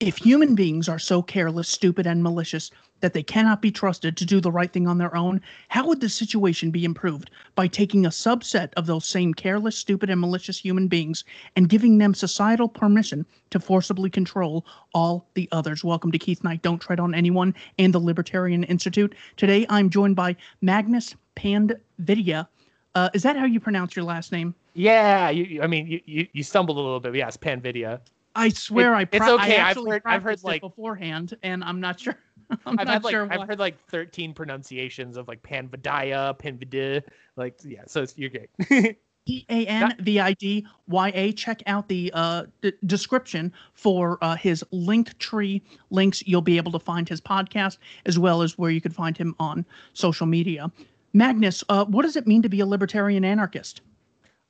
If human beings are so careless, stupid, and malicious that they cannot be trusted to do the right thing on their own, how would the situation be improved? By taking a subset of those same careless, stupid, and malicious human beings and giving them societal permission to forcibly control all the others. Welcome to Keith Knight, Don't Tread on Anyone, and the Libertarian Institute. Today I'm joined by Magnus Pandvidya. Uh, is that how you pronounce your last name? Yeah, you, I mean, you, you, you stumbled a little bit, yes, Panvidya. I swear It- I. it's pro- okay. I I've actually heard- I've heard, like- beforehand, and I'm not sure. I'm I've not had like sure I've heard like 13 pronunciations of like Panvidya, Panvidya, like yeah. So it's, you're great. E A N V I D Y A. Check out the uh, d- description for uh, his link tree links. You'll be able to find his podcast as well as where you can find him on social media. Magnus, uh, what does it mean to be a libertarian anarchist?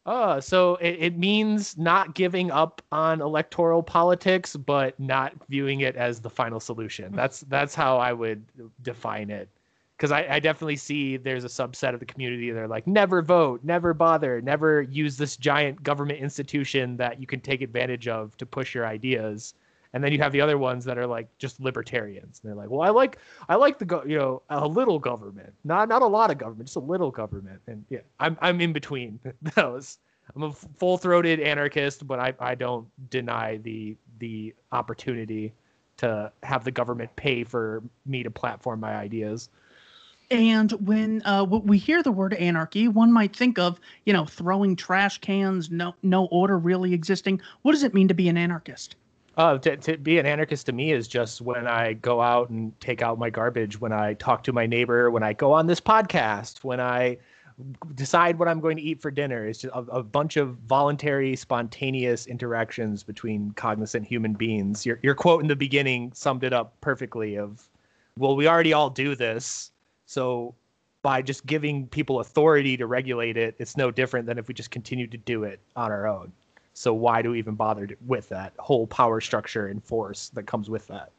Uh, so it, it means not giving up on electoral politics, but not viewing it as the final solution. That's that's how I would define it. Because I, I definitely see there's a subset of the community that are like, never vote, never bother, never use this giant government institution that you can take advantage of to push your ideas. And then you have the other ones that are like just libertarians. And they're like, well, I like I like the go- you know a little government, not not a lot of government, just a little government. And yeah, I'm I'm in between those. I'm a full throated anarchist, but I, I don't deny the the opportunity to have the government pay for me to platform my ideas. And when uh, we hear the word anarchy, one might think of you know throwing trash cans, no no order really existing. What does it mean to be an anarchist? Uh, to, to be an anarchist to me is just when I go out and take out my garbage, when I talk to my neighbor, when I go on this podcast, when I decide what I'm going to eat for dinner. It's just a, a bunch of voluntary, spontaneous interactions between cognizant human beings. Your, your quote in the beginning summed it up perfectly of, well, we already all do this. So by just giving people authority to regulate it, it's no different than if we just continue to do it on our own. So why do we even bother to- with that whole power structure and force that comes with that?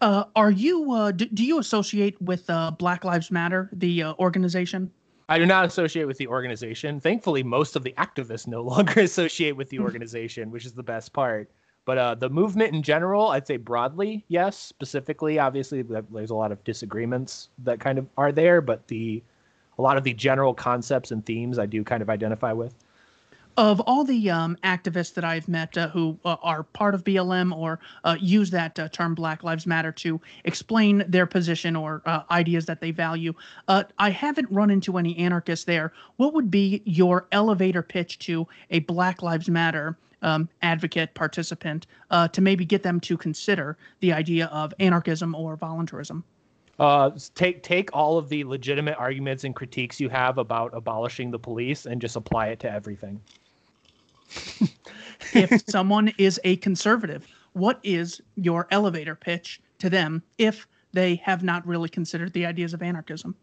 Uh, are you uh, do, do you associate with uh, Black Lives Matter, the uh, organization? I do not associate with the organization. Thankfully, most of the activists no longer associate with the organization, which is the best part. But uh, the movement in general, I'd say broadly, yes. Specifically, obviously, there's a lot of disagreements that kind of are there, but the a lot of the general concepts and themes I do kind of identify with. Of all the um, activists that I've met uh, who uh, are part of BLM or uh, use that uh, term Black Lives Matter to explain their position or uh, ideas that they value, uh, I haven't run into any anarchists there. What would be your elevator pitch to a Black Lives Matter um, advocate, participant, to maybe get them to consider the idea of anarchism or voluntarism? Uh, take take all of the legitimate arguments and critiques you have about abolishing the police and just apply it to everything. If someone is a conservative, what is your elevator pitch to them if they have not really considered the ideas of anarchism?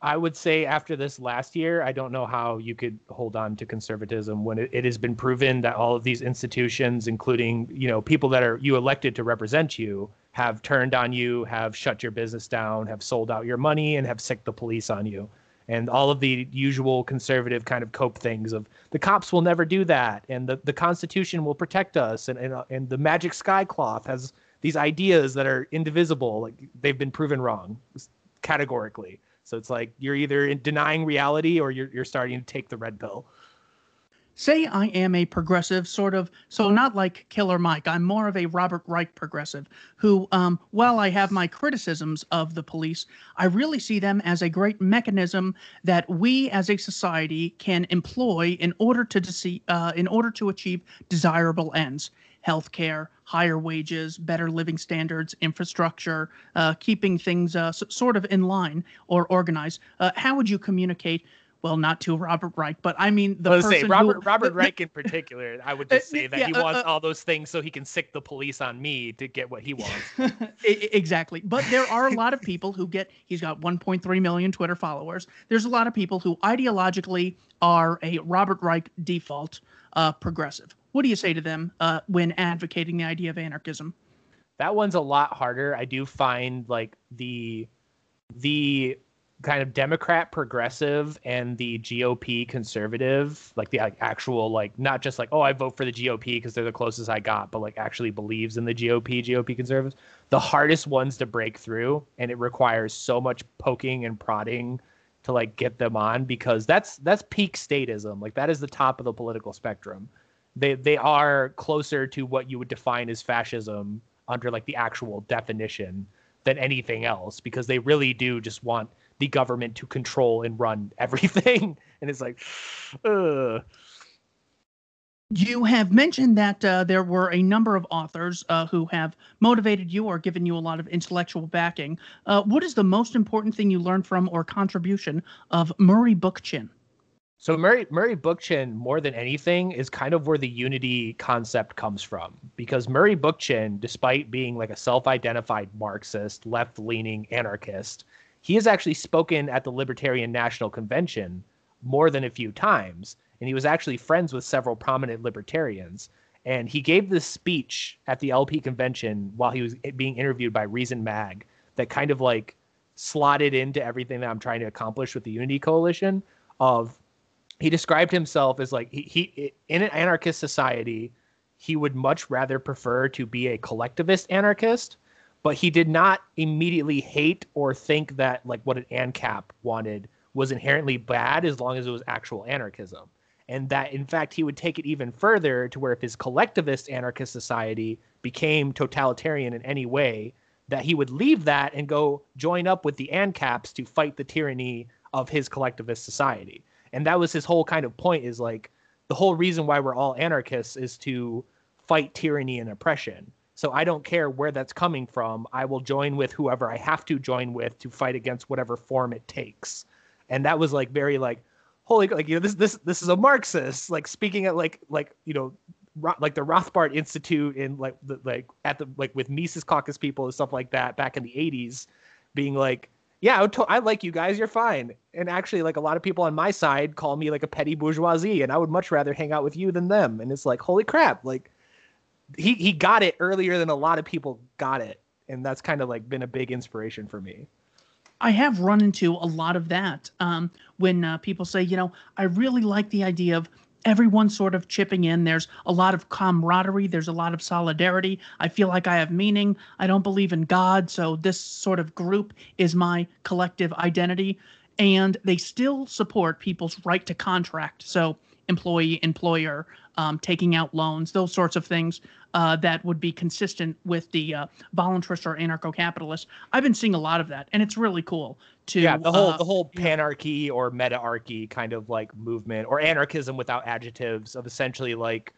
I would say after this last year, I don't know how you could hold on to conservatism when it, it has been proven that all of these institutions, including you know people that are you elected to represent you, have turned on you, have shut your business down, have sold out your money, and have sicked the police on you. And all of the usual conservative kind of cope things of the cops will never do that, and the, the Constitution will protect us, and, and uh, and the magic sky cloth has these ideas that are indivisible. Like they've been proven wrong categorically. So it's like you're either denying reality or you're you're starting to take the red pill. Say I am a progressive, sort of, so not like Killer Mike. I'm more of a Robert Reich progressive who, um, while I have my criticisms of the police, I really see them as a great mechanism that we as a society can employ in order to dece- uh, in order to achieve desirable ends. Healthcare, higher wages, better living standards, infrastructure, uh, keeping things uh, s- sort of in line or organized. Uh, how would you communicate? Well, not to Robert Reich, but I mean the Let's person say Robert who, Robert Reich in particular. I would just say that yeah, he uh, wants uh, all those things so he can sick the police on me to get what he wants. I- I- exactly. But there are a lot of people who get, he's got 1.3 million Twitter followers. There's a lot of people who ideologically are a Robert Reich default uh, progressive. What do you say to them uh, when advocating the idea of anarchism? that one's a lot harder. I do find like the the kind of Democrat progressive and the GOP conservative, like the actual like not just like oh I vote for the GOP because they're the closest I got, but like actually believes in the GOP, GOP conservatives, the hardest ones to break through, and it requires so much poking and prodding to like get them on because that's that's peak statism. Like that is the top of the political spectrum. They they are closer to what you would define as fascism under like the actual definition than anything else because they really do just want the government to control and run everything. and it's like, ugh. You have mentioned that uh, there were a number of authors uh, who have motivated you or given you a lot of intellectual backing. Uh, what is the most important thing you learned from or contribution of Murray Bookchin? So Murray Murray Bookchin, more than anything, is kind of where the unity concept comes from. Because Murray Bookchin, despite being like a self-identified Marxist, left-leaning anarchist, he has actually spoken at the Libertarian National Convention more than a few times, and he was actually friends with several prominent libertarians. And he gave this speech at the LP convention while he was being interviewed by Reason Mag that kind of like slotted into everything that I'm trying to accomplish with the Unity Coalition of he described himself as like he, he in an anarchist society he would much rather prefer to be a collectivist anarchist but he did not immediately hate or think that like what an ANCAP wanted was inherently bad as long as it was actual anarchism. And that in fact he would take it even further to where if his collectivist anarchist society became totalitarian in any way that he would leave that and go join up with the ANCAPs to fight the tyranny of his collectivist society. And that was his whole kind of point is like the whole reason why we're all anarchists is to fight tyranny and oppression so i don't care where that's coming from i will join with whoever i have to join with to fight against whatever form it takes and that was like very like holy like you know this this this is a marxist like speaking at like like you know like the Rothbard Institute and like the, like at the like with Mises Caucus people and stuff like that back in the 80s being like yeah, I like you guys. You're fine. And actually, like a lot of people on my side call me like a petty bourgeoisie, and I would much rather hang out with you than them. And it's like, holy crap! Like he he got it earlier than a lot of people got it, and that's kind of like been a big inspiration for me. I have run into a lot of that um, when uh, people say, you know, I really like the idea of everyone sort of chipping in. There's a lot of camaraderie, there's a lot of solidarity. I feel like I have meaning. I don't believe in God, so this sort of group is my collective identity. And they still support people's right to contract. So, employee, employer, um, taking out loans, those sorts of things uh, that would be consistent with the uh, voluntarist or anarcho-capitalist. I've been seeing a lot of that, and it's really cool. To yeah, the whole uh, the whole panarchy or metaarchy kind of like movement or anarchism without adjectives of essentially like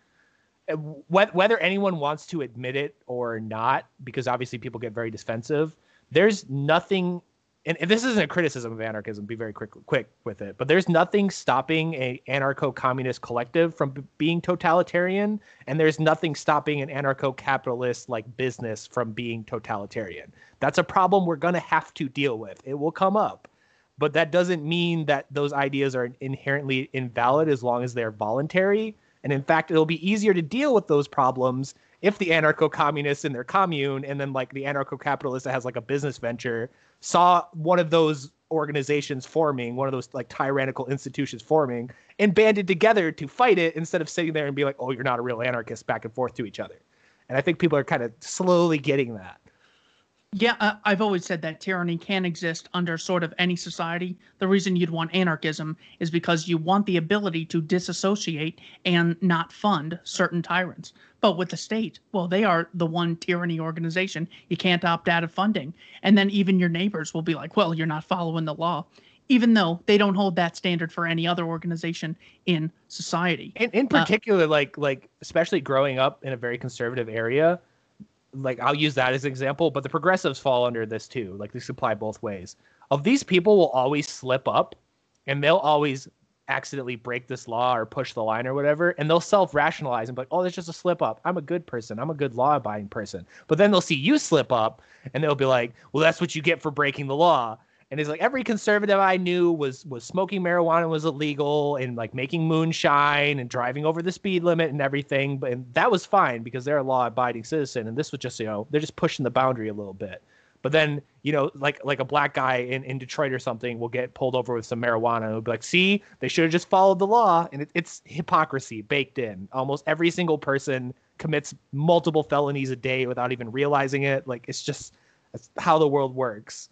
eh, whether anyone wants to admit it or not, because obviously people get very defensive. There's nothing and, and, this isn't a criticism of anarchism be very quick quick with it but there's nothing stopping a anarcho-communist collective from b- being totalitarian and there's nothing stopping an anarcho-capitalist like business from being totalitarian. That's a problem we're going to have to deal with. It will come up. But that doesn't mean that those ideas are inherently invalid as long as they're voluntary. And in fact it'll be easier to deal with those problems if the anarcho-communists in their commune and then like the anarcho-capitalist that has like a business venture saw one of those organizations forming, one of those like tyrannical institutions forming, and banded together to fight it instead of sitting there and be like, "Oh, you're not a real anarchist," back and forth to each other. And I think people are kind of slowly getting that. Yeah, uh, I've always said that tyranny can exist under sort of any society. The reason you'd want anarchism is because you want the ability to disassociate and not fund certain tyrants. But with the state, well, they are the one tyranny organization. You can't opt out of funding. And then even your neighbors will be like, well, you're not following the law, even though they don't hold that standard for any other organization in society. In, in uh, particular, uh, like like especially growing up in a very conservative area, like I'll use that as an example, but the progressives fall under this too. Like they supply both ways. Of these people will always slip up and they'll always accidentally break this law or push the line or whatever, and they'll self-rationalize and be like, "Oh, that's just a slip up. I'm a good person. I'm a good law-abiding person." But then they'll see you slip up, and they'll be like, "Well, that's what you get for breaking the law." And it's like every conservative I knew was was smoking marijuana was illegal and like making moonshine and driving over the speed limit and everything. But and that was fine because they're a law abiding citizen, and this was just you know they're just pushing the boundary a little bit. But then, you know, like like a black guy in, in Detroit or something will get pulled over with some marijuana and will be like, see, they should have just followed the law. And it, it's hypocrisy baked in. Almost every single person commits multiple felonies a day without even realizing it. Like it's just that's how the world works.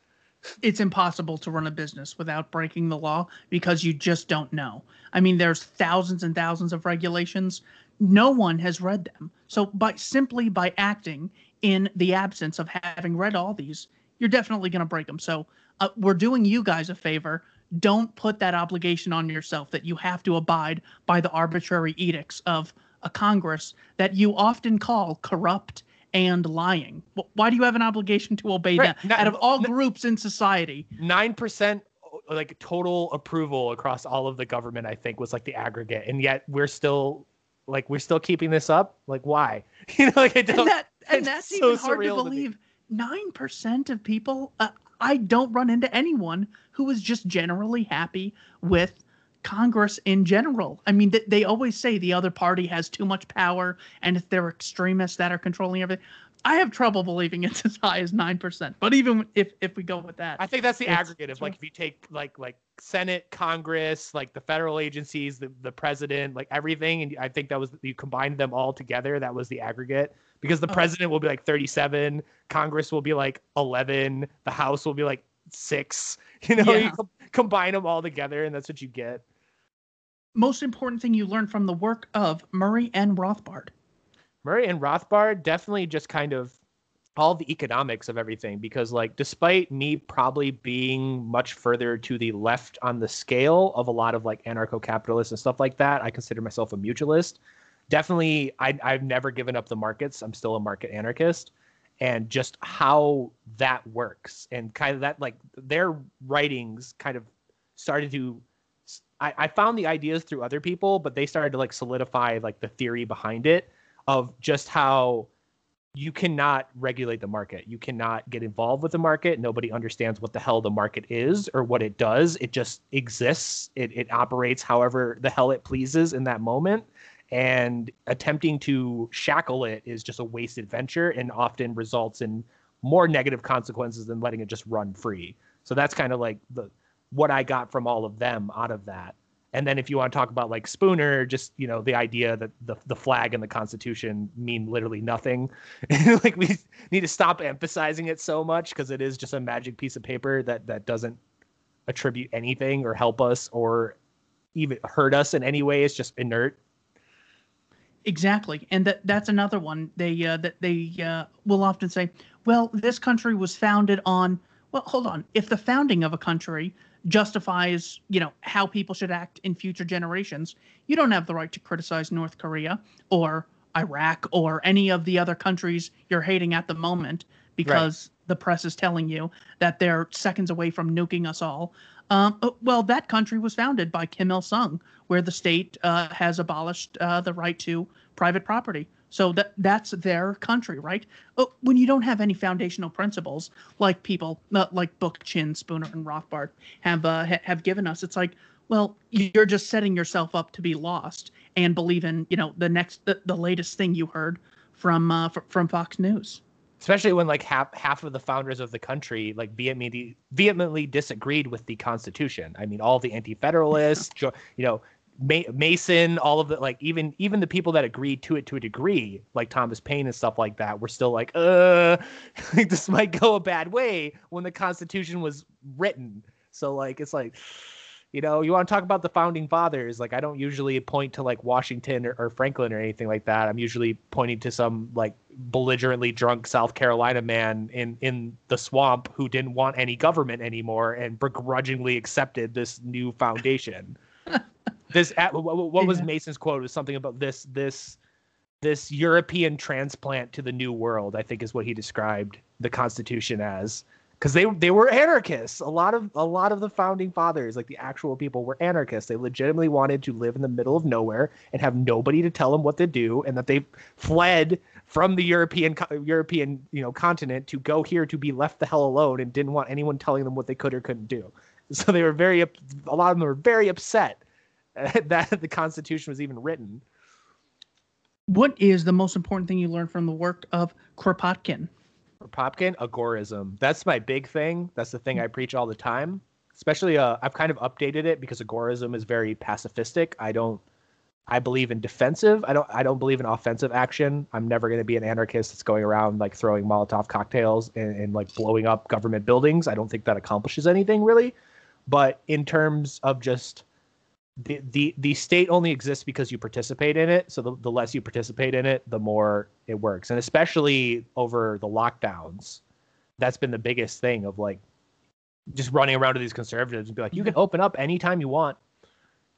It's impossible to run a business without breaking the law because you just don't know. I mean, there's thousands and thousands of regulations. No one has read them. So by simply by acting in the absence of having read all these, you're definitely going to break them. So uh, we're doing you guys a favor. Don't put that obligation on yourself that you have to abide by the arbitrary edicts of a Congress that you often call corrupt and lying. Why do you have an obligation to obey right. that? Out of all groups in society, nine percent like total approval across all of the government, I think, was like the aggregate, and yet we're still like we're still keeping this up. Like why? You know, like I don't. And, that, and that's so even hard to believe. Nine percent of people. Uh, I don't run into anyone who is just generally happy with Congress in general. I mean, they always say the other party has too much power and if they're extremists that are controlling everything. I have trouble believing it's as high as nine percent. But even if if we go with that, I think that's the aggregate of like if you take like like Senate, Congress, like the federal agencies, the the president, like everything, and I think that was you combined them all together. That was the aggregate because the oh. president will be like 37, Congress will be like 11, the House will be like six. You know, yeah. you com- combine them all together, and that's what you get. Most important thing you learned from the work of Murray and Rothbard. Murray and Rothbard definitely just kind of all the economics of everything because like despite me probably being much further to the left on the scale of a lot of like anarcho-capitalists and stuff like that i consider myself a mutualist. Definitely I, i've never given up the markets. I'm still a market anarchist. And just how that works and kind of that like their writings kind of started to I, I found the ideas through other people but they started to like solidify like the theory behind it of just how you cannot regulate the market. You cannot get involved with the market. Nobody understands what the hell the market is or what it does. It just exists. It, it operates however the hell it pleases in that moment. And attempting to shackle it is just a wasted venture and often results in more negative consequences than letting it just run free. So that's kind of like the what I got from all of them out of that. And then if you want to talk about like Spooner, just you know the idea that the the flag and the Constitution mean literally nothing. like we need to stop emphasizing it so much because it is just a magic piece of paper that that doesn't attribute anything or help us or even hurt us in any way. It's just inert. Exactly, and that that's another one. They uh, that they uh, will often say, "Well, this country was founded on." Well, hold on. If the founding of a country justifies, you know, how people should act in future generations, you don't have the right to criticize North Korea or Iraq or any of the other countries you're hating at the moment because right. the press is telling you that they're seconds away from nuking us all. Um, uh, well, that country was founded by Kim Il Sung, where the state uh, has abolished uh, the right to private property. So that that's their country, right? Oh, when you don't have any foundational principles, like people uh, like Bookchin, Spooner, and Rothbard have uh, ha- have given us, it's like, well, you're just setting yourself up to be lost and believe in, you know, the next the, the latest thing you heard from uh, f- from Fox News. Especially when like half half of the founders of the country like vehemently vehemently disagreed with the Constitution. I mean, all the anti-federalists, you know, Mason, all of the like even even the people that agreed to it to a degree, like Thomas Paine and stuff like that, were still like, uh, this might go a bad way when the Constitution was written. So like it's like, you know, you want to talk about the founding fathers? Like I don't usually point to like Washington or, or Franklin or anything like that. I'm usually pointing to some like belligerently drunk South Carolina man in in the swamp who didn't want any government anymore and begrudgingly accepted this new foundation this what, was Mason's quote? It was something about this this this European transplant to the new world. I think is what he described the Constitution as because they they were anarchists. A lot of a lot of the founding fathers, like the actual people, were anarchists. They legitimately wanted to live in the middle of nowhere and have nobody to tell them what to do, and that they fled from the European European you know continent to go here to be left the hell alone and didn't want anyone telling them what they could or couldn't do. So they were very a lot of them were very upset that the Constitution was even written. What is the most important thing you learned from the work of Konkin? Konkin, agorism. That's my big thing. That's the thing I preach all the time. Especially, uh, I've kind of updated it because agorism is very pacifistic. I don't, I believe in defensive. I don't, I don't believe in offensive action. I'm never going to be an anarchist that's going around like throwing Molotov cocktails and, and like blowing up government buildings. I don't think that accomplishes anything really. But in terms of just the, the the state only exists because you participate in it. So the, the less you participate in it, the more it works. And especially over the lockdowns, that's been the biggest thing of like just running around to these conservatives and be like, you can mm-hmm. open up anytime you want.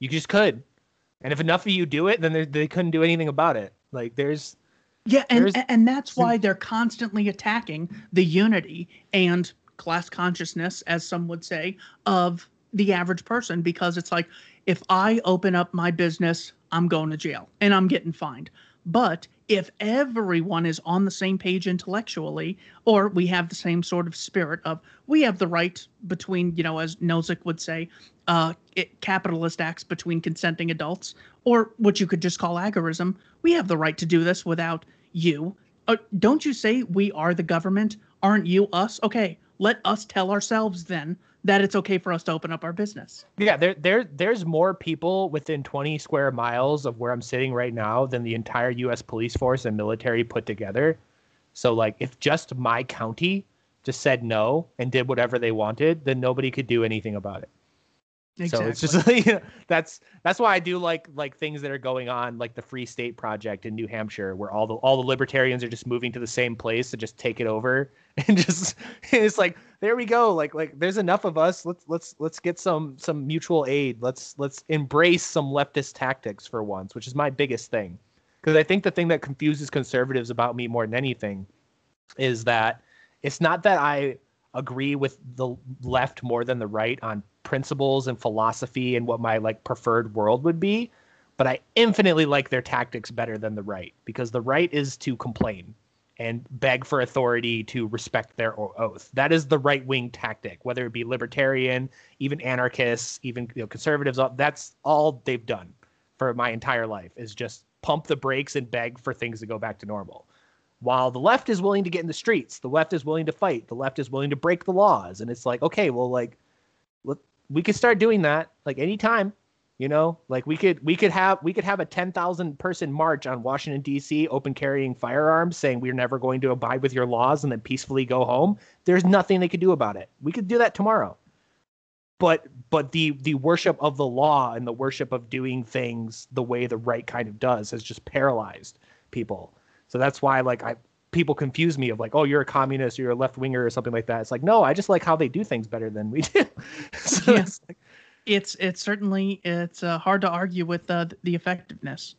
You just could. And if enough of you do it, then they, they couldn't do anything about it. Like there's yeah, and there's, and that's why they're constantly attacking the unity and class consciousness, as some would say, of the average person because it's like if I open up my business, I'm going to jail and I'm getting fined. But if everyone is on the same page intellectually, or we have the same sort of spirit of we have the right between, you know, as Nozick would say, uh, it, capitalist acts between consenting adults, or what you could just call agorism, we have the right to do this without you. Uh, don't you say we are the government? Aren't you us? Okay, let us tell ourselves then that it's okay for us to open up our business. Yeah, there there there's more people within 20 square miles of where I'm sitting right now than the entire US police force and military put together. So like if just my county just said no and did whatever they wanted, then nobody could do anything about it. Exactly. So it's just like you know, that's that's why I do like like things that are going on like the Free State Project in New Hampshire where all the all the libertarians are just moving to the same place to just take it over and just it's like there we go. Like like there's enough of us. Let's let's let's get some some mutual aid. Let's let's embrace some leftist tactics for once which is my biggest thing. Because I think the thing that confuses conservatives about me more than anything is that it's not that I agree with the left more than the right on principles and philosophy and what my like preferred world would be but i infinitely like their tactics better than the right because the right is to complain and beg for authority to respect their oath. That is the right wing tactic whether it be libertarian even anarchists even you know, conservatives that's all they've done for my entire life is just pump the brakes and beg for things to go back to normal. While the left is willing to get in the streets the left is willing to fight the left is willing to break the laws and it's like okay well like we could start doing that like anytime you know? Like we could we could have we could have a 10,000 person march on Washington DC open carrying firearms saying we're never going to abide with your laws and then peacefully go home. There's nothing they could do about it. We could do that tomorrow. But but the the worship of the law and the worship of doing things the way the right kind of does has just paralyzed people. So that's why like I people confuse me of like, oh, you're a communist, or you're a left winger, or something like that. It's like, no, I just like how they do things better than we do. so yeah. it's, like, it's it's certainly it's uh, hard to argue with uh, the effectiveness.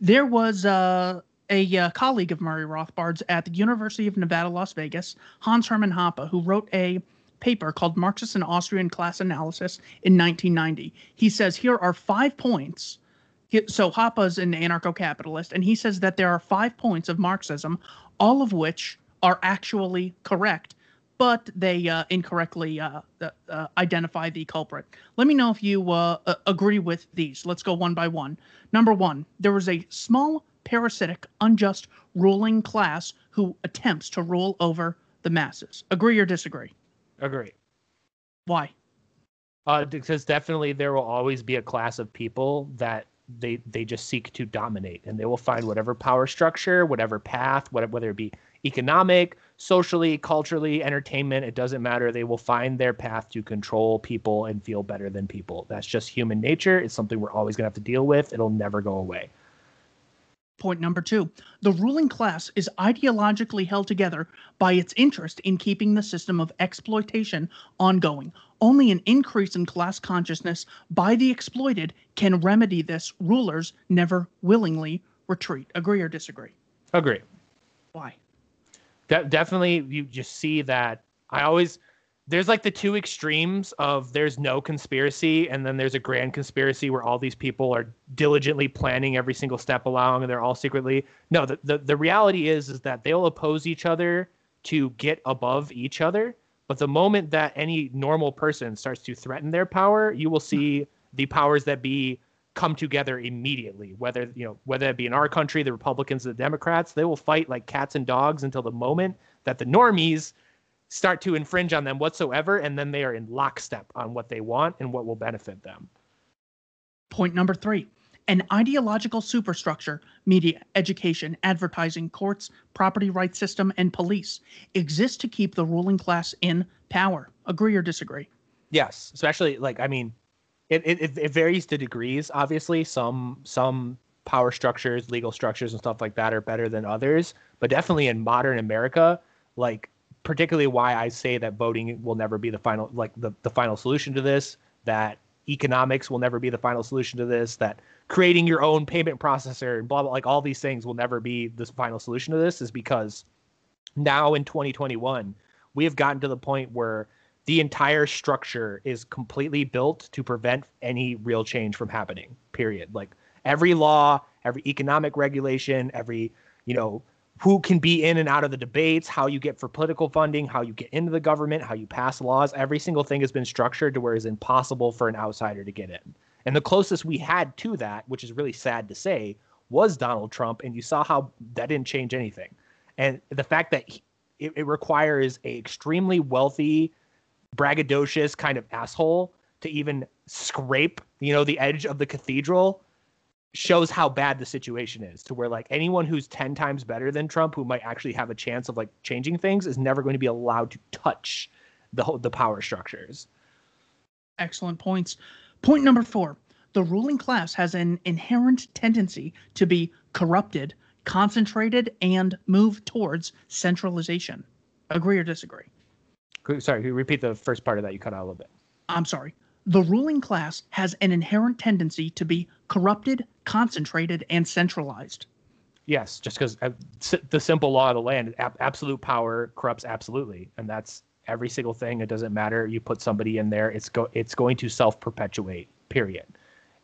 There was uh, a uh, colleague of Murray Rothbard's at the University of Nevada, Las Vegas, Hans Hermann Hoppe, who wrote a paper called Marxist and Austrian Class Analysis in 1990. He says here are five points so Hoppe's an anarcho-capitalist, and he says that there are five points of Marxism all of which are actually correct, but they uh, incorrectly uh, uh, uh identify the culprit. Let me know if you uh, agree with these. Let's go one by one. Number one, there was a small, parasitic, unjust ruling class who attempts to rule over the masses. Agree or disagree? Agree. Why? Uh, because definitely there will always be a class of people that they they just seek to dominate and they will find whatever power structure whatever path whatever, whether it be economic socially culturally entertainment it doesn't matter. They will find their path to control people and feel better than people. That's just human nature. It's something we're always going to have to deal with. It'll never go away. Point number two the ruling class is ideologically held together by its interest in keeping the system of exploitation ongoing. Only an increase in class consciousness by the exploited can remedy this. Rulers never willingly retreat. Agree or disagree? Agree. Why? De- definitely, you just see that. I always there's like the two extremes of there's no conspiracy and then there's a grand conspiracy where all these people are diligently planning every single step along and they're all secretly no the, the, the reality is is that they'll oppose each other to get above each other but the moment that any normal person starts to threaten their power you will see the powers that be come together immediately whether you know whether it be in our country the republicans the democrats they will fight like cats and dogs until the moment that the normies start to infringe on them whatsoever and then they are in lockstep on what they want and what will benefit them. Point number three an ideological superstructure, media, education, advertising, courts, property rights system, and police exist to keep the ruling class in power. Agree or disagree? Yes, especially like I mean, it, it it varies to degrees. Obviously, some some power structures, legal structures, and stuff like that are better than others. But definitely in modern America, like particularly why I say that voting will never be the final like the, the final solution to this, that economics will never be the final solution to this, that creating your own payment processor and blah blah like all these things will never be the final solution to this is because now in 2021 we have gotten to the point where the entire structure is completely built to prevent any real change from happening period. Like every law every economic regulation every you know who can be in and out of the debates how you get for political funding how you get into the government how you pass laws. Every single thing has been structured to where it's impossible for an outsider to get in. And the closest we had to that which is really sad to say was donald trump. And you saw how that didn't change anything. And the fact that he, it, it requires a extremely wealthy braggadocious kind of asshole to even scrape, you know, the edge of the cathedral shows how bad the situation is to where like anyone who's 10 times better than Trump who might actually have a chance of like changing things is never going to be allowed to touch the whole, the power structures. Excellent points. Point number 4. The ruling class has an inherent tendency to be corrupted, concentrated and move towards centralization. Agree or disagree? Sorry, repeat the first part of that? You cut out a little bit. I'm sorry. The ruling class has an inherent tendency to be corrupted, concentrated, and centralized. Yes, just because uh, the simple law of the land, ab- absolute power corrupts absolutely, and that's every single thing. It doesn't matter. You put somebody in there, it's go it's going to self perpetuate. Period.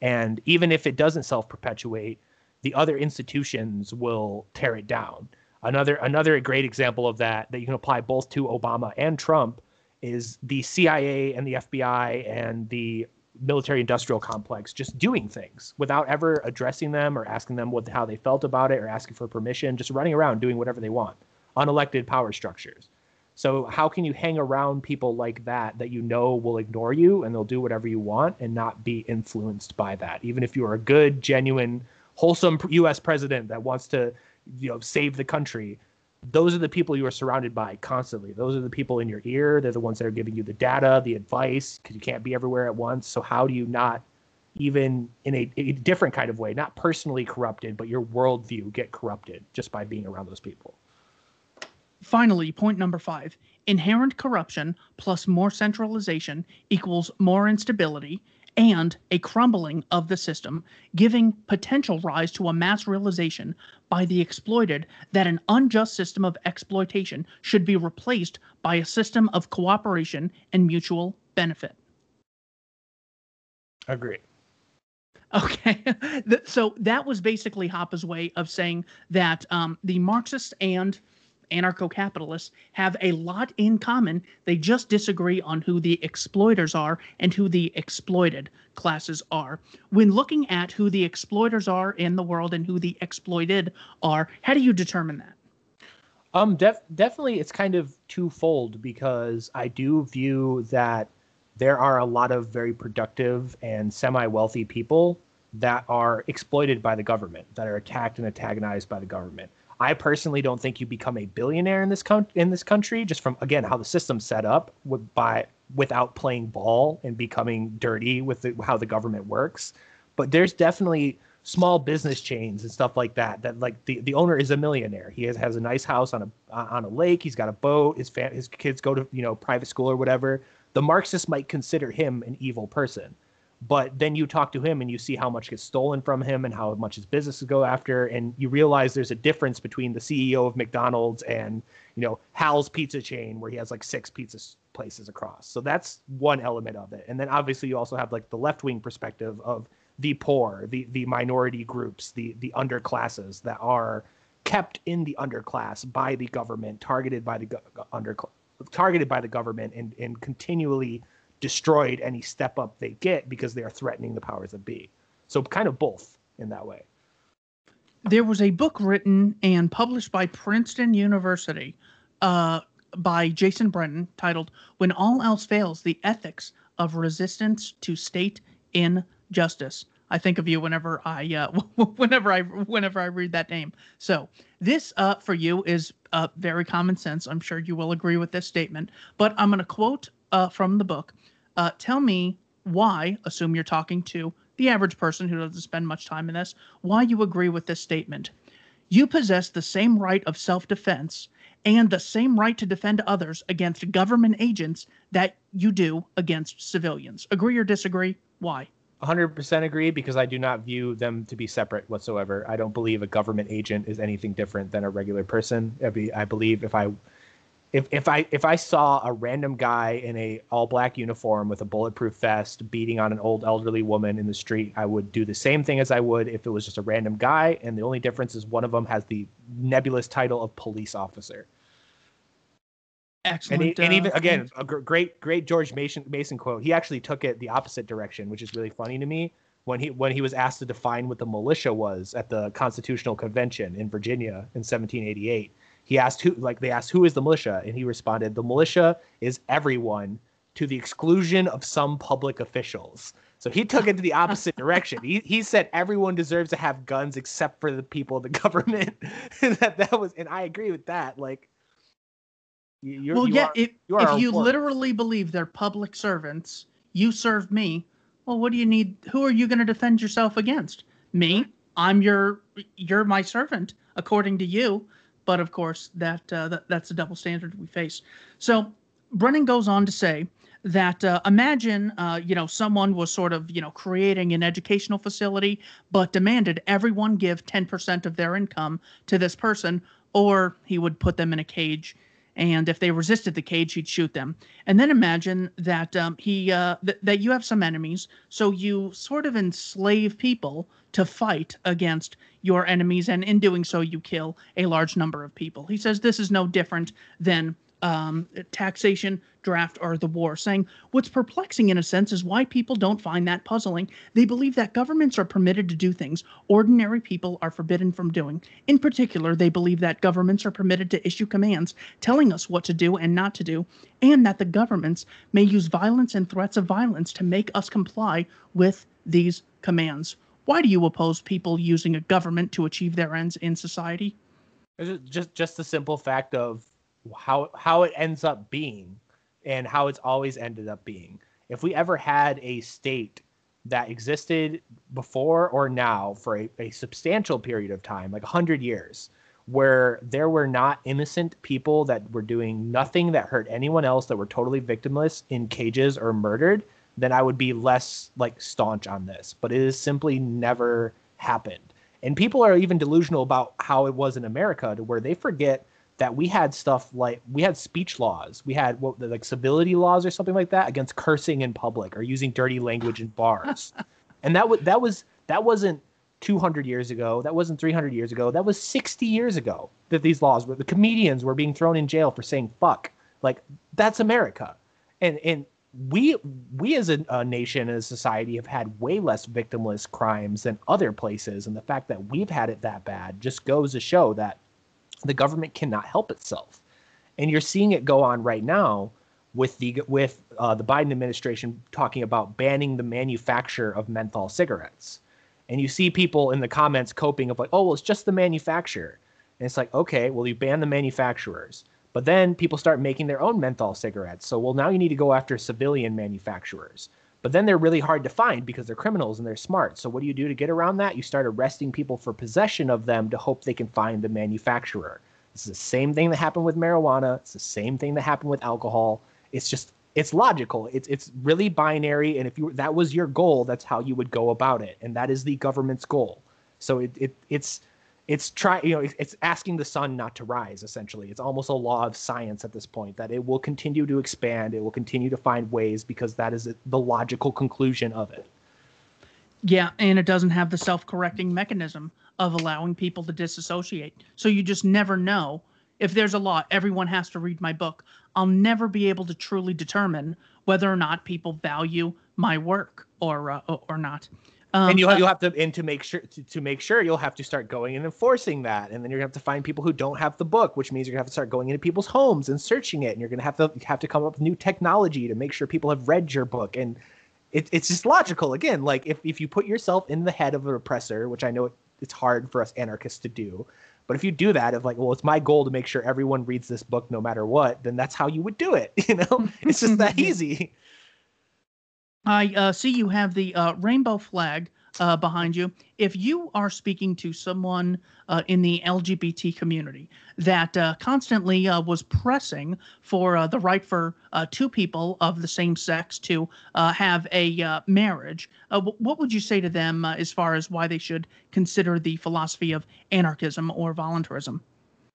And even if it doesn't self perpetuate, the other institutions will tear it down. Another another great example of that that you can apply both to Obama and Trump is the CIA and the FBI and the military industrial complex just doing things without ever addressing them or asking them what how they felt about it or asking for permission, just running around doing whatever they want. Unelected power structures. So how can you hang around people like that that you know will ignore you and they'll do whatever you want and not be influenced by that? Even if you are a good, genuine, wholesome US president that wants to you know save the country those are the people you are surrounded by constantly. Those are the people in your ear. They're the ones that are giving you the data the advice because you can't be everywhere at once. So how do you not even in a, a, different kind of way not personally corrupted but your worldview get corrupted just by being around those people? Finally point number five inherent corruption plus more centralization equals more instability and a crumbling of the system, giving potential rise to a mass realization by the exploited that an unjust system of exploitation should be replaced by a system of cooperation and mutual benefit. Agree. Okay, so that was basically Hoppe's way of saying that um, the Marxists and anarcho capitalists have a lot in common. They just disagree on who the exploiters are and who the exploited classes are. When looking at who the exploiters are in the world and who the exploited are, how do you determine that? Um, def- definitely, it's kind of twofold because I do view that there are a lot of very productive and semi-wealthy people that are exploited by the government, that are attacked and antagonized by the government. I personally don't think you become a billionaire in this con- in this country just from again how the system's set up with, by without playing ball and becoming dirty with the, how the government works. But there's definitely small business chains and stuff like that that like the, the owner is a millionaire. He has, has a nice house on a on a lake. He's got a boat. His his kids go to you know private school or whatever. The marxists might consider him an evil person but then you talk to him and you see how much gets stolen from him and how much his businesses go after and you realize there's a difference between the ceo of mcdonald's and you know hal's pizza chain where he has like six pizza places across. So that's one element of it. And then obviously you also have like the left-wing perspective of the poor the the minority groups the the underclasses that are kept in the underclass by the government targeted by the go- under targeted by the government and and continually destroyed any step up they get because they are threatening the powers that be. So kind of both in that way. There was a book written and published by Princeton University uh, by Jason Brennan titled When All Else Fails The Ethics of Resistance to State Injustice. I think of you whenever I uh, whenever I whenever I read that name. So this uh, for you is uh, very common sense. I'm sure you will agree with this statement. But I'm going to quote uh, from the book. Uh, tell me why. Assume you're talking to the average person who doesn't spend much time in this. Why you agree with this statement? You possess the same right of self-defense and the same right to defend others against government agents that you do against civilians. Agree or disagree? Why? 100% agree because I do not view them to be separate whatsoever. I don't believe a government agent is anything different than a regular person. I, I believe if I if if I if I saw a random guy in a all black uniform with a bulletproof vest beating on an old elderly woman in the street, I would do the same thing as I would if it was just a random guy. And the only difference is one of them has the nebulous title of police officer. Excellent. And, he, and even uh, again, a great, great George Mason Mason quote. He actually took it the opposite direction, which is really funny to me. When he when he was asked to define what the militia was at the Constitutional Convention in Virginia in 1788, he asked who like they asked who is the militia, and he responded, "The militia is everyone to the exclusion of some public officials." So he took it to the opposite direction. He he said everyone deserves to have guns except for the people of the government. that that was, and I agree with that. Like you're, well, you yeah. Are, if you, if you literally believe they're public servants, you serve me. Well, what do you need? Who are you going to defend yourself against? Me. I'm your. You're my servant, according to you. But of course, that, uh, that that's a double standard we face. So Brennan goes on to say that uh, imagine uh, you know someone was sort of you know creating an educational facility but demanded everyone give 10% of their income to this person or he would put them in a cage and if they resisted the cage, he'd shoot them. And then imagine that um, he uh, th- that you have some enemies, so you sort of enslave people to fight against your enemies, and in doing so, you kill a large number of people. He says this is no different than um, taxation, draft, or the war, saying what's perplexing in a sense is why people don't find that puzzling. They believe that governments are permitted to do things ordinary people are forbidden from doing. In particular, they believe that governments are permitted to issue commands telling us what to do and not to do, and that the governments may use violence and threats of violence to make us comply with these commands. Why do you oppose people using a government to achieve their ends in society? Just just the simple fact of how how it ends up being and how it's always ended up being. If we ever had a state that existed before or now for a, a substantial period of time, like 100 years, where there were not innocent people that were doing nothing that hurt anyone else, that were totally victimless in cages or murdered, then I would be less like staunch on this. But it has simply never happened. And people are even delusional about how it was in America to where they forget that we had stuff like we had speech laws, we had what like civility laws or something like that against cursing in public or using dirty language in bars, and that was that was that wasn't 200 years ago, that wasn't 300 years ago, that was 60 years ago that these laws were. The comedians were being thrown in jail for saying fuck. Like that's America, and and we we as a, a, nation as a society have had way less victimless crimes than other places. And the fact that we've had it that bad just goes to show that the government cannot help itself, and you're seeing it go on right now with the with uh, the Biden administration talking about banning the manufacture of menthol cigarettes, and you see people in the comments coping of like, oh well, it's just the manufacturer, and it's like, okay, well you ban the manufacturers. But then people start making their own menthol cigarettes. So, well, now you need to go after civilian manufacturers. But then they're really hard to find because they're criminals and they're smart. So what do you do to get around that? You start arresting people for possession of them to hope they can find the manufacturer. It's the same thing that happened with marijuana. It's the same thing that happened with alcohol. It's just it's logical. It's it's really binary. And if you that was your goal, that's how you would go about it. And that is the government's goal. So it, it it's it's try you know it's asking the sun not to rise essentially. It's almost a law of science at this point that it will continue to expand it will continue to find ways because that is the logical conclusion of it. Yeah and it doesn't have the self-correcting mechanism of allowing people to disassociate. So you just never know. If there's a law everyone has to read my book. I'll never be able to truly determine whether or not people value my work or uh, or not Um, and you'll, you'll have to and to make sure to, to make sure you'll have to start going and enforcing that. And then you're gonna have to find people who don't have the book which means you're gonna have to start going into people's homes and searching it. And you're gonna have to have to come up with new technology to make sure people have read your book. And it, it's just logical. Again like if, if you put yourself in the head of an oppressor which i know it, it's hard for us anarchists to do but if you do that of like well it's my goal to make sure everyone reads this book no matter what then that's how you would do it you know? It's just that easy I uh, see you have the uh, rainbow flag uh, behind you. If you are speaking to someone uh, in the LGBT community that uh, constantly uh, was pressing for the right for two people of the same sex to have a marriage, what would you say to them as far as why they should consider the philosophy of anarchism or voluntarism?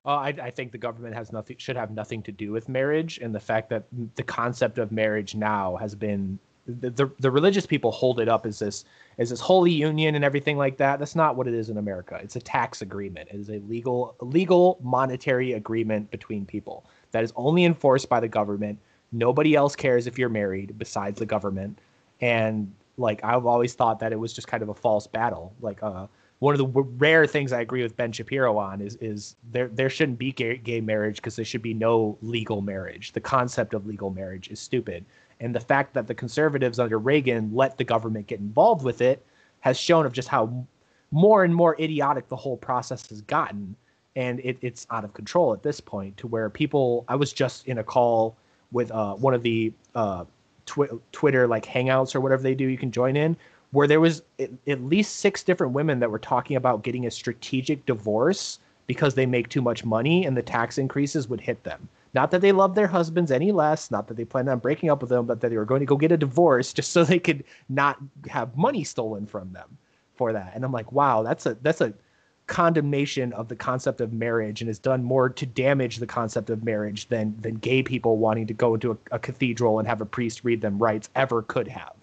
Uh, I, I think the government has nothing should have nothing to do with marriage, and the fact that the concept of marriage now has been the, the, religious people hold it up as this as this holy union and everything like that. That's not what it is in America. It's a tax agreement. It is a legal legal monetary agreement between people that is only enforced by the government. Nobody else cares if you're married besides the government. And like I've always thought that it was just kind of a false battle. Like uh one of the w- rare things I agree with Ben Shapiro on is is there there shouldn't be gay, gay marriage because there should be no legal marriage. The concept of legal marriage is stupid, and the fact that the conservatives under Reagan let the government get involved with it has shown of just how more and more idiotic the whole process has gotten, and it, it's out of control at this point. To where people, I was just in a call with uh, one of the uh, twi- Twitter like hangouts or whatever they do. You can join in where there was at least six different women that were talking about getting a strategic divorce because they make too much money and the tax increases would hit them. Not that they love their husbands any less, not that they planned on breaking up with them, but that they were going to go get a divorce just so they could not have money stolen from them for that. And I'm like, wow, that's a that's a condemnation of the concept of marriage and has done more to damage the concept of marriage than than gay people wanting to go into a, a cathedral and have a priest read them rites ever could have.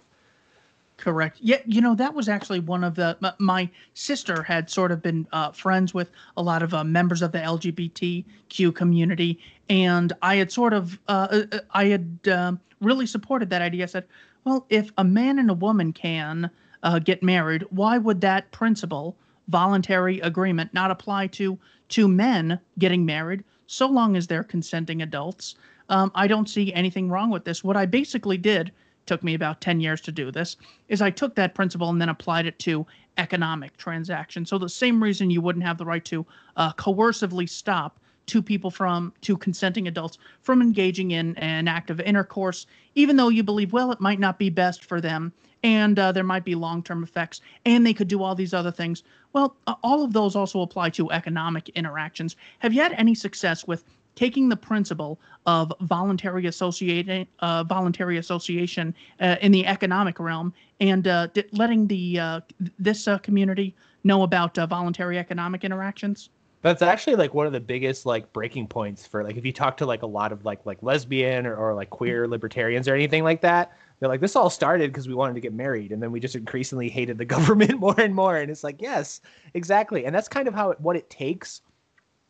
Correct. Yeah, you know that was actually one of the. m- My sister had sort of been uh, friends with a lot of uh, members of the LGBTQ community, and I had sort of, uh, uh, uh, I had um really supported that idea. I said, well, if a man and a woman can uh, get married, why would that principle, voluntary agreement, not apply to to men getting married? So long as they're consenting adults, um, I don't see anything wrong with this. What I basically did took me about 10 years to do this is I took that principle and then applied it to economic transactions. So the same reason you wouldn't have the right to uh, coercively stop two people from two consenting adults from engaging in an act of intercourse, even though you believe, well, it might not be best for them and uh, there might be long-term effects and they could do all these other things. Well, uh, all of those also apply to economic interactions. Have you had any success with taking the principle of voluntary associating, uh, voluntary association uh, in the economic realm, and uh, di- letting the uh, this uh, community know about uh, voluntary economic interactions. That's actually like one of the biggest like breaking points for like if you talk to like a lot of like like lesbian or, or like queer libertarians or anything like that, they're like this all started because we wanted to get married and then we just increasingly hated the government more and more and it's like yes, exactly. And that's kind of how it, what it takes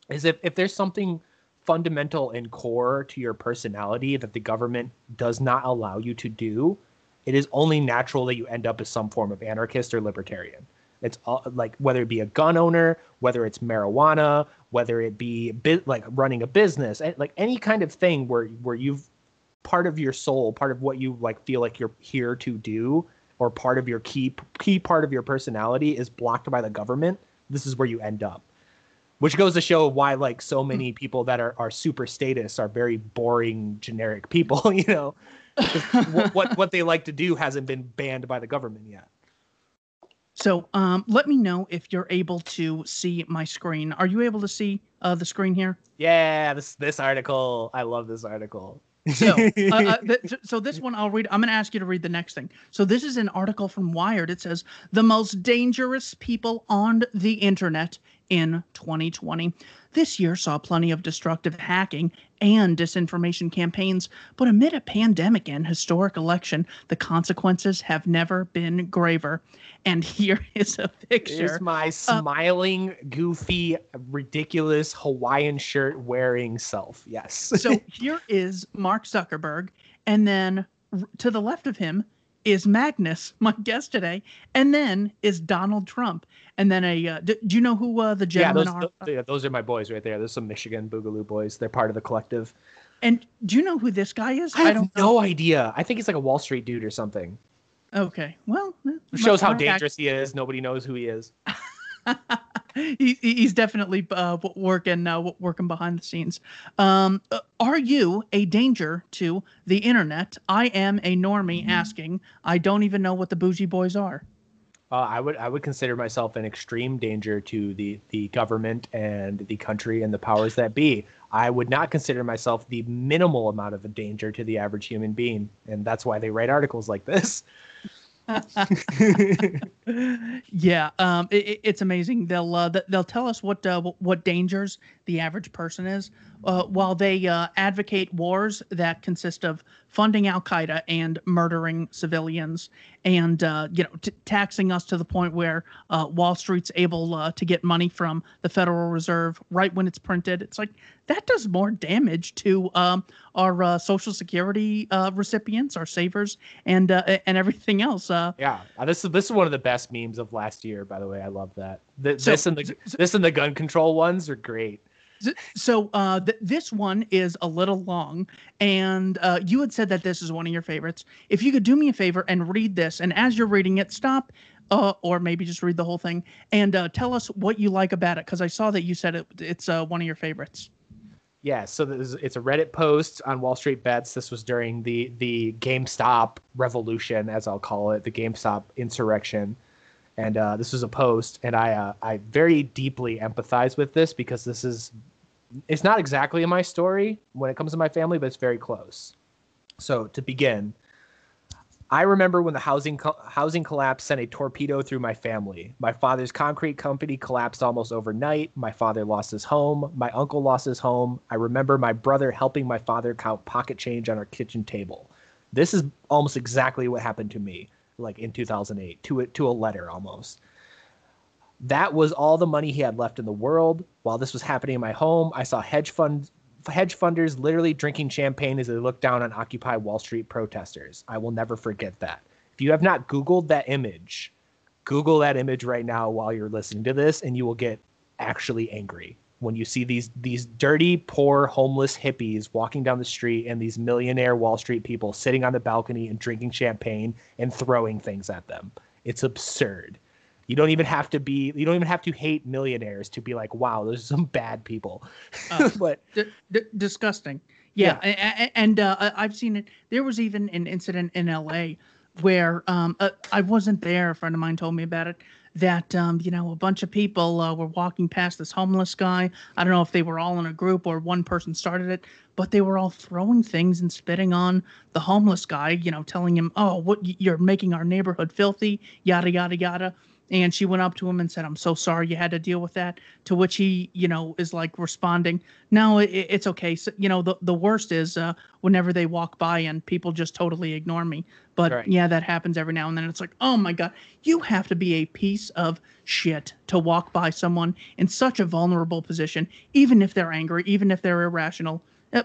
is if if there's something fundamental and core to your personality that the government does not allow you to do, it is only natural that you end up as some form of anarchist or libertarian. It's all, like whether it be a gun owner, whether it's marijuana, whether it be bi- like running a business, like any kind of thing where where you've part of your soul, part of what you like feel like you're here to do, or part of your key key part of your personality is blocked by the government. This is where you end up which goes to show why like so many people that are, are super statist are very boring generic people you know what, what what they like to do hasn't been banned by the government yet So um, let me know if you're able to see my screen. Are you able to see uh, the screen here? yeah this this article i love this article So, uh, uh, th- so this one I'll read. I'm going to ask you to read the next thing. So this is an article from Wired. It says the most dangerous people on the internet in 2020. This year saw plenty of destructive hacking and disinformation campaigns, but amid a pandemic and historic election, the consequences have never been graver. And here is a picture. Here's my smiling, goofy, ridiculous Hawaiian shirt wearing self. Yes. so here is Mark Zuckerberg, and then r- to the left of him is Magnus, my guest today, and then is Donald Trump, and then a. Uh, do, do, you know who uh, the gentlemen yeah, those, are? yeah, those are my boys right there. There's some Michigan Boogaloo boys. They're part of the collective. And do you know who this guy is? I, I have no idea. I think he's like a Wall Street dude or something. Okay, well, it shows how dangerous he is. Nobody knows who he is. he, he's definitely uh, working uh, working behind the scenes. Um, uh, are you a danger to the internet? I am a normie mm-hmm. asking. I don't even know what the bougie boys are. Uh, I would I would consider myself an extreme danger to the the government and the country and the powers that be. I would not consider myself the minimal amount of a danger to the average human being, and that's why they write articles like this. yeah, um, it, it's amazing. They'll uh, they'll tell us what uh, what dangers the average person is, uh, while they uh, advocate wars that consist of funding Al Qaeda and murdering civilians, and uh, you know t- taxing us to the point where uh, Wall Street's able uh, to get money from the Federal Reserve right when it's printed. It's like that does more damage to um, our uh, Social Security uh, recipients, our savers, and and everything else. yeah, this is this is one of the best memes of last year. By the way, I love that. The, so, this and the this and the gun control ones are great. So uh, th- this one is a little long, and uh, you had said that this is one of your favorites. If you could do me a favor and read this, and as you're reading it, stop, uh, or maybe just read the whole thing, and uh, tell us what you like about it, because I saw that you said it, it's uh, one of your favorites. Yeah, so this, it's a Reddit post on Wall Street Bets. This was during the the GameStop revolution, as I'll call it, the GameStop insurrection and uh, this was a post, and I uh, I very deeply empathize with this because this is it's not exactly in my story when it comes to my family, but it's very close. So to begin, I remember when the housing co- housing collapse sent a torpedo through my family. My father's concrete company collapsed almost overnight. My father lost his home. My uncle lost his home. I remember my brother helping my father count pocket change on our kitchen table. This is almost exactly what happened to me, like in 2008, to a, to a letter almost. That was all the money he had left in the world. While this was happening in my home, I saw hedge hedge funders literally drinking champagne as they looked down on Occupy Wall Street protesters. I will never forget that. If you have not Googled that image, Google that image right now while you're listening to this, and you will get actually angry when you see these these dirty, poor, homeless hippies walking down the street and these millionaire Wall Street people sitting on the balcony and drinking champagne and throwing things at them. It's absurd. You don't even have to be. You don't even have to hate millionaires to be like, wow, those are some bad people. Uh, but d- d- disgusting. Yeah, yeah. and uh, I've seen it. There was even an incident in L.A. where um, uh, I wasn't there. A friend of mine told me about it. That um, you know, a bunch of people uh, were walking past this homeless guy. I don't know if they were all in a group or one person started it, but they were all throwing things and spitting on the homeless guy. You know, telling him, "Oh, what you're making our neighborhood filthy," yada yada yada and she went up to him and said i'm so sorry you had to deal with that to which he you know is like responding no it, it's okay. So, you know the, the worst is uh, whenever they walk by and people just totally ignore me. But right. yeah that happens every now and then. It's like oh my god you have to be a piece of shit to walk by someone in such a vulnerable position even if they're angry even if they're irrational. Uh,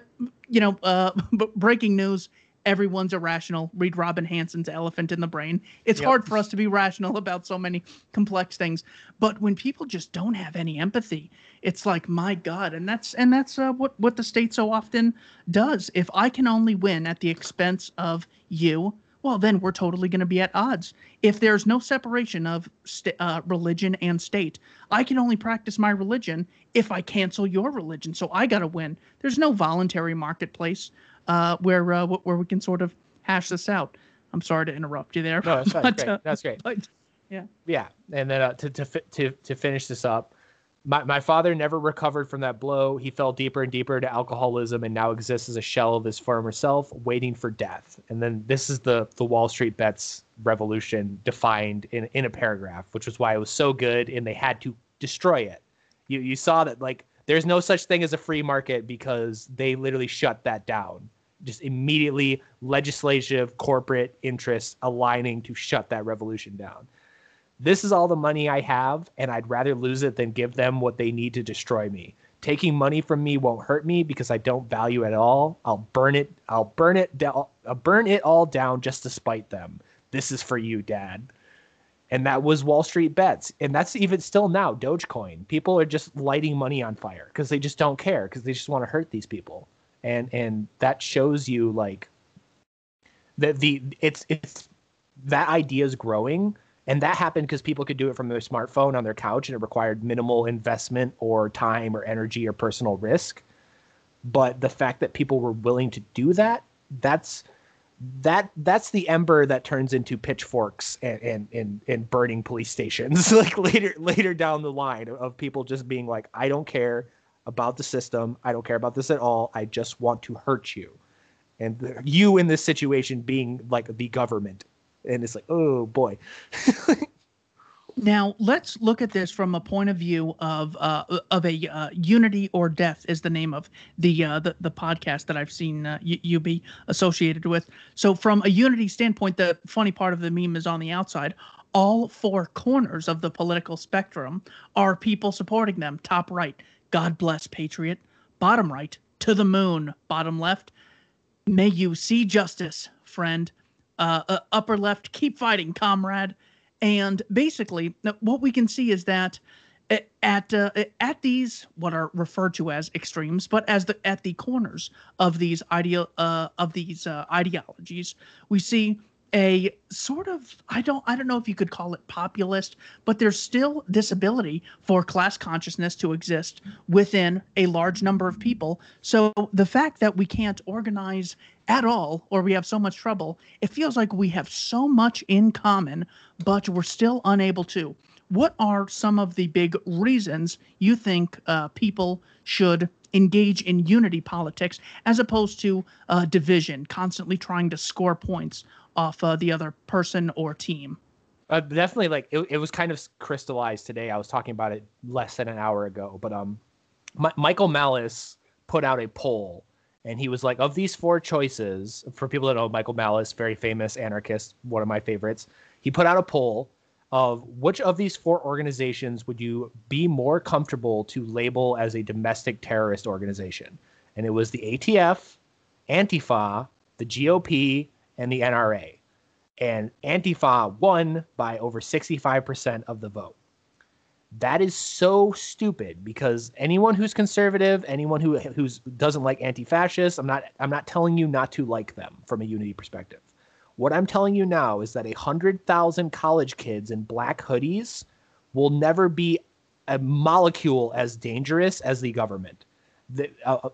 you know uh, breaking news everyone's irrational. Read Robin Hanson's Elephant in the Brain. It's yep. hard for us to be rational about so many complex things. But when people just don't have any empathy, it's like my God, and that's and that's uh, what what the state so often does. If I can only win at the expense of you, well, then we're totally going to be at odds. If there's no separation of st- uh, religion and state, I can only practice my religion if I cancel your religion. So I got to win. There's no voluntary marketplace uh, where uh, where we can sort of hash this out. I'm sorry to interrupt you there. No, that's, but, great. Uh, that's great. But, yeah. Yeah, and then uh, to to to to finish this up, my my father never recovered from that blow. He fell deeper and deeper into alcoholism, and now exists as a shell of his former self, waiting for death. And then this is the the Wall Street bets revolution defined in in a paragraph, which was why it was so good, and they had to destroy it. You you saw that like there's no such thing as a free market because they literally shut that down just immediately legislative corporate interests aligning to shut that revolution down. This is all the money I have, and I'd rather lose it than give them what they need to destroy me. Taking money from me won't hurt me because I don't value it at all. I'll burn it. I'll burn it down. I'll burn it all down just to spite them. this is for you, Dad. And that was Wall Street bets. And that's even still now Dogecoin. People are just lighting money on fire because they just don't care because they just want to hurt these people. And and that shows you like that the it's it's that idea is growing and that happened because people could do it from their smartphone on their couch and it required minimal investment or time or energy or personal risk. But the fact that people were willing to do that that's that that's the ember that turns into pitchforks and and and, and burning police stations like later later down the line of people just being like i don't care about the system i don't care about this at all i just want to hurt you and you in this situation being like the government and it's like oh boy Now let's look at this from a point of view of uh, of a uh, unity or death is the name of the uh, the, the podcast that I've seen uh, you be associated with. So from a unity standpoint, the funny part of the meme is on the outside. All four corners of the political spectrum are people supporting them. Top right, God bless Patriot. Bottom right, to the moon. Bottom left, may you see justice, friend. Uh, uh, upper left, keep fighting, comrade and basically, what we can see is that at uh, at these what are referred to as extremes, but as the at the corners of these ideal uh, of these uh, ideologies, we see a sort of I don't I don't know if you could call it populist, but there's still this ability for class consciousness to exist within a large number of people. So the fact that we can't organize at all or we have so much trouble, it feels like we have so much in common, but we're still unable to. What are some of the big reasons you think uh, people should engage in unity politics as opposed to uh, division, constantly trying to score points off uh, the other person or team. Uh, definitely, like it, it was kind of crystallized today. I was talking about it less than an hour ago, but um, M- Michael Malice put out a poll, and he was like, of these four choices, for people that know Michael Malice, very famous anarchist, one of my favorites, he put out a poll of which of these four organizations would you be more comfortable to label as a domestic terrorist organization, and it was the ATF, Antifa, the GOP, and the NRA. And Antifa won by over 65% of the vote. That is so stupid because anyone who's conservative, anyone who who's doesn't like anti-fascists, I'm not I'm not telling you not to like them from a unity perspective. What I'm telling you now is that a hundred thousand college kids in black hoodies will never be a molecule as dangerous as the government. The uh,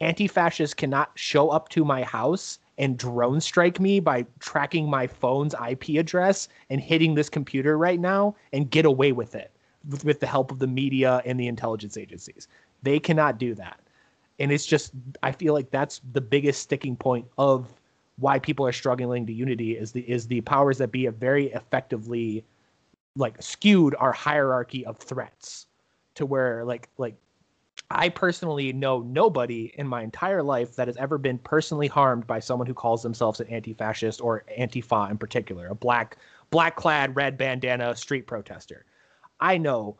anti-fascists cannot show up to my house and drone strike me by tracking my phone's IP address and hitting this computer right now and get away with it with, with the help of the media and the intelligence agencies. They cannot do that. And it's just, I feel like that's the biggest sticking point of why people are struggling to unity is the is the powers that be have very effectively like skewed our hierarchy of threats to where like like I personally know nobody in my entire life that has ever been personally harmed by someone who calls themselves an anti-fascist or antifa in particular, a black black-clad red bandana street protester. I know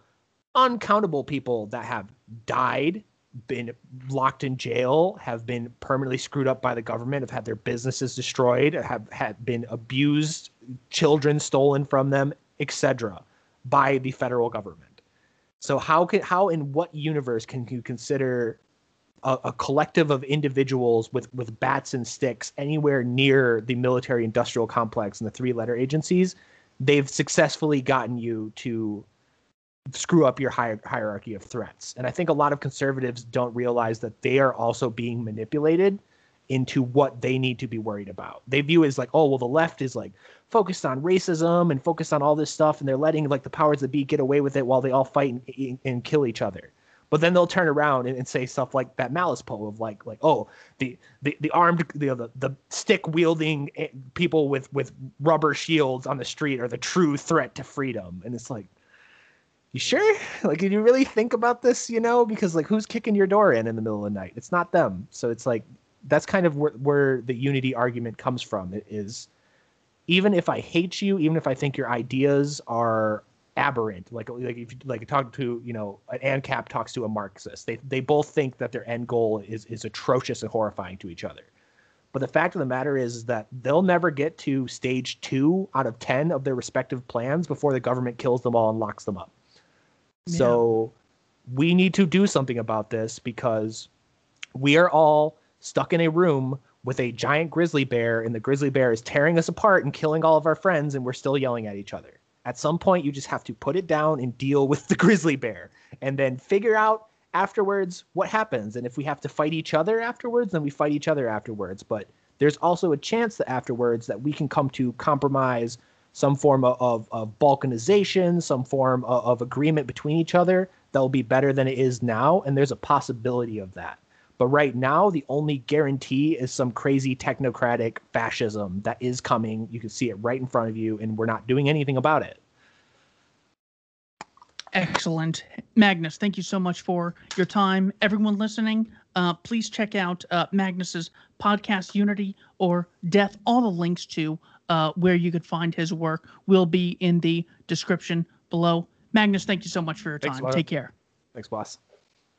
uncountable people that have died, been locked in jail, have been permanently screwed up by the government, have had their businesses destroyed, have had been abused, children stolen from them, etc. by the federal government so how can how in what universe can you consider a, a, collective of individuals with with bats and sticks anywhere near the military industrial complex and the three letter agencies? They've successfully gotten you to screw up your hi- hierarchy of threats. And I think a lot of conservatives don't realize that they are also being manipulated into what they need to be worried about. They view it as like, oh, well, the left is like focused on racism and focused on all this stuff, and they're letting like the powers that be get away with it while they all fight and, and kill each other. But then they'll turn around and, and, say stuff like that malice poll of like like oh the the, the armed the, the the stick wielding eh, people with with rubber shields on the street are the true threat to freedom, and it's like you sure? Like, did you really think about this? You know, because like, who's kicking your door in in the middle of the night? It's not them. So it's like, that's kind of where, where the unity argument comes from. It is even if I hate you, even if I think your ideas are aberrant, like like if you like talk to you know an ANCAP talks to a Marxist, they they both think that their end goal is is atrocious and horrifying to each other. But the fact of the matter is, that they'll never get to stage two out of 10 of their respective plans before the government kills them all and locks them up. So we need to do something about this because we are all stuck in a room with a giant grizzly bear, and the grizzly bear is tearing us apart and killing all of our friends, and we're still yelling at each other. At some point, you just have to put it down and deal with the grizzly bear, and then figure out afterwards what happens. And if we have to fight each other afterwards, then we fight each other afterwards. But there's also a chance that afterwards that we can come to compromise some form of, of, of balkanization, some form of, of agreement between each other that will be better than it is now. And there's a possibility of that. But right now, the only guarantee is some crazy technocratic fascism that is coming. You can see it right in front of you, and we're not doing anything about it. Excellent. Magnus, thank you so much for your time. Everyone listening, uh, please check out uh, Magnus's podcast, Unity or Death. All the links to uh, where you could find his work will be in the description below. Magnus, thank you so much for your time. Thanks, Take care. Thanks, boss.